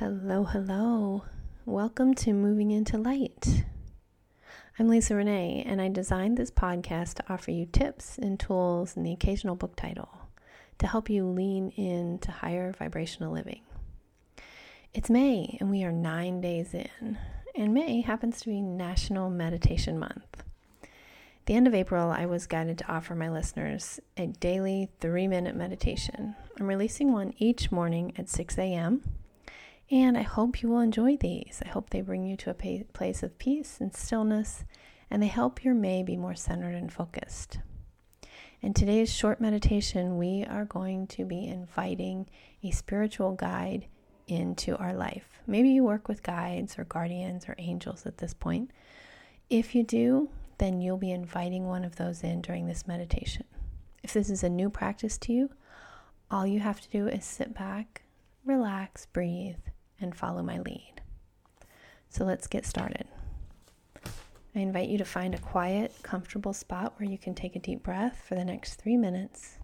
Hello, hello. Welcome to Moving into Light. I'm Lisa Renee, and I designed this podcast to offer you tips and tools and the occasional book title to help you lean into higher vibrational living. It's May, and we are nine days in, and May happens to be National Meditation Month. At the end of April, I was guided to offer my listeners a daily three minute meditation. I'm releasing one each morning at 6 a.m. And I hope you will enjoy these. I hope they bring you to a place of peace and stillness, and they help your May be more centered and focused. In today's short meditation, we are going to be inviting a spiritual guide into our life. Maybe you work with guides or guardians or angels at this point. If you do, then you'll be inviting one of those in during this meditation. If this is a new practice to you, all you have to do is sit back, relax, breathe, and follow my lead. So let's get started. I invite you to find a quiet, comfortable spot where you can take a deep breath for the next three minutes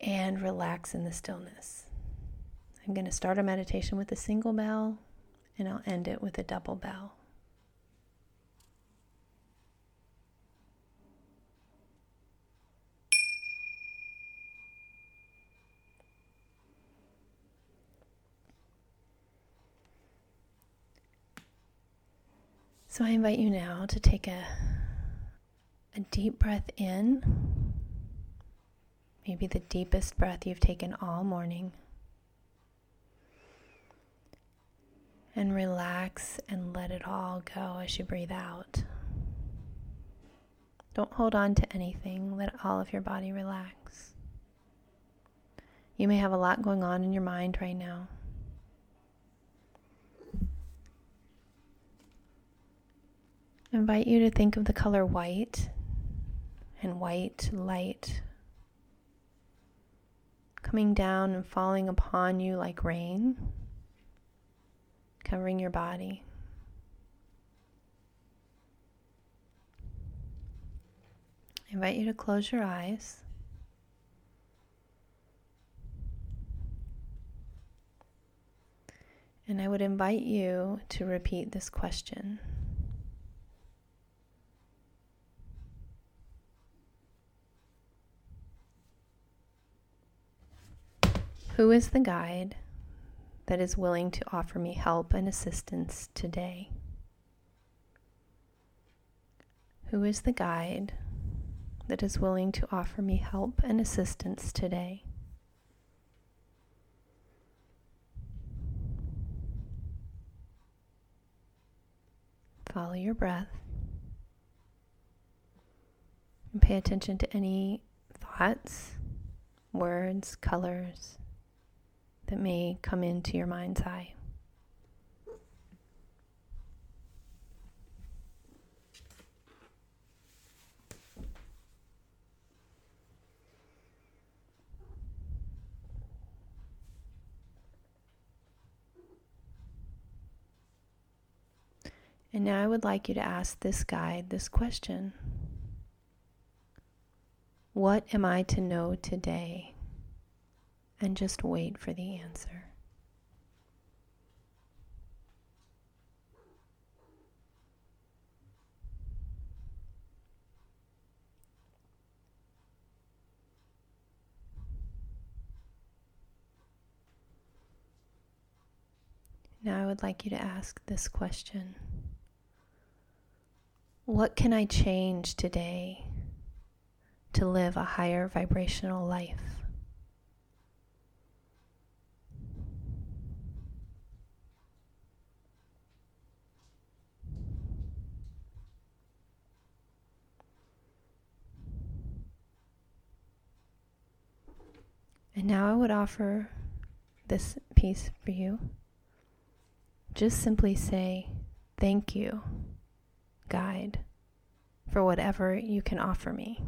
and relax in the stillness. I'm going to start a meditation with a single bell and I'll end it with a double bell. So I invite you now to take a, a deep breath in, maybe the deepest breath you've taken all morning. And relax and let it all go as you breathe out. Don't hold on to anything, let all of your body relax. You may have a lot going on in your mind right now. I invite you to think of the color white and white light coming down and falling upon you like rain, covering your body. I invite you to close your eyes. And I would invite you to repeat this question. Who is the guide that is willing to offer me help and assistance today? Who is the guide that is willing to offer me help and assistance today? Follow your breath and pay attention to any thoughts, words, colors that may come into your mind's eye. And now I would like you to ask this guide this question What am I to know today? And just wait for the answer. Now I would like you to ask this question What can I change today to live a higher vibrational life? And now I would offer this piece for you. Just simply say, Thank you, guide, for whatever you can offer me.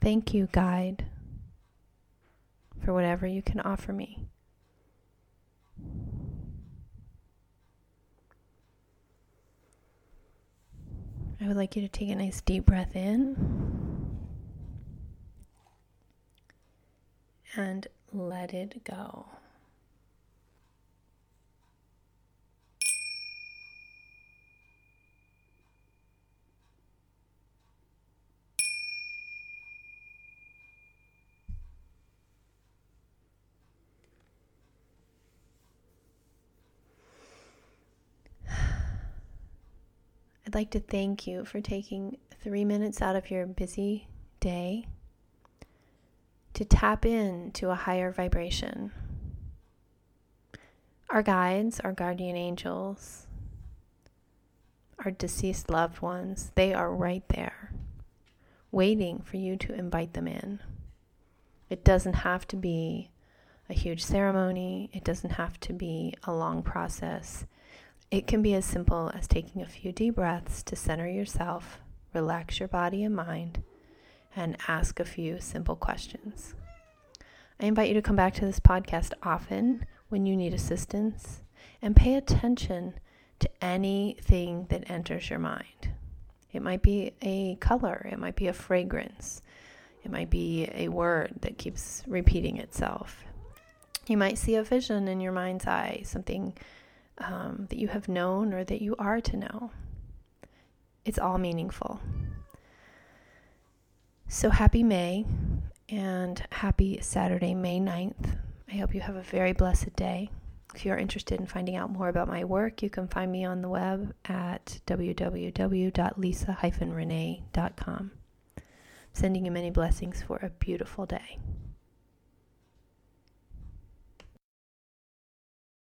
Thank you, guide, for whatever you can offer me. I would like you to take a nice deep breath in. and let it go. I'd like to thank you for taking three minutes out of your busy day to tap in to a higher vibration. Our guides, our guardian angels, our deceased loved ones, they are right there, waiting for you to invite them in. It doesn't have to be a huge ceremony, it doesn't have to be a long process. It can be as simple as taking a few deep breaths to center yourself, relax your body and mind, and ask a few simple questions. I invite you to come back to this podcast often when you need assistance and pay attention to anything that enters your mind. It might be a color, it might be a fragrance, it might be a word that keeps repeating itself. You might see a vision in your mind's eye, something um, that you have known or that you are to know. It's all meaningful. So happy May and happy Saturday, May 9th. I hope you have a very blessed day. If you are interested in finding out more about my work, you can find me on the web at www.lisa-renee.com. Sending you many blessings for a beautiful day.